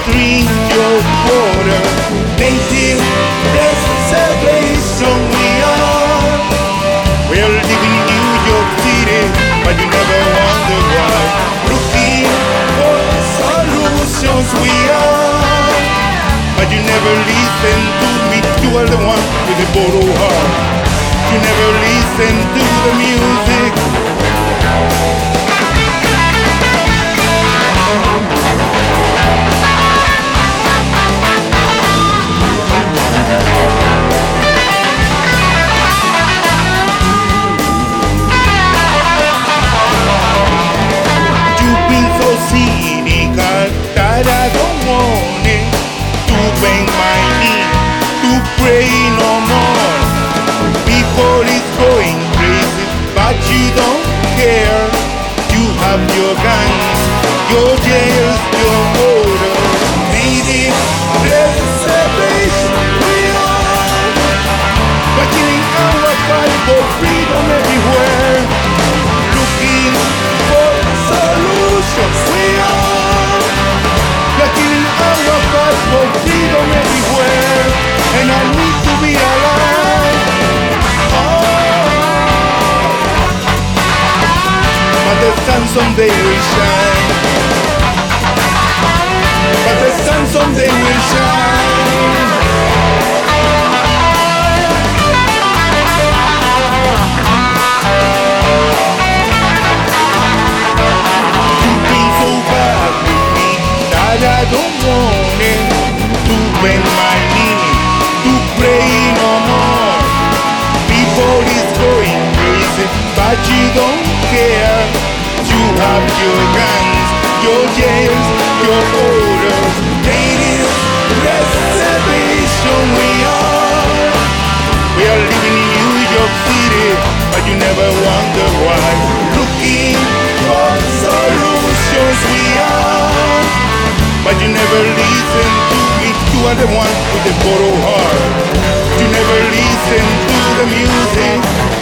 drink your water. Native, that's the salvation we are. We're living in New York City, but you never wonder why. Looking for solutions we are, but you never listen to me. You are the one with the borrowed heart. You never listen to care. You have your guns, your jails, your order. A salvation we are. But killing our fight for freedom everywhere looking for solutions. Someday will shine. But the sun someday will shine. You've been so bad with me that I don't want Have your guns, your jails, your orders. Native reservation we are. We are living in New York City, but you never wonder why. Looking for solutions we are, but you never listen to me. You are the one with the borrowed heart. You never listen to the music.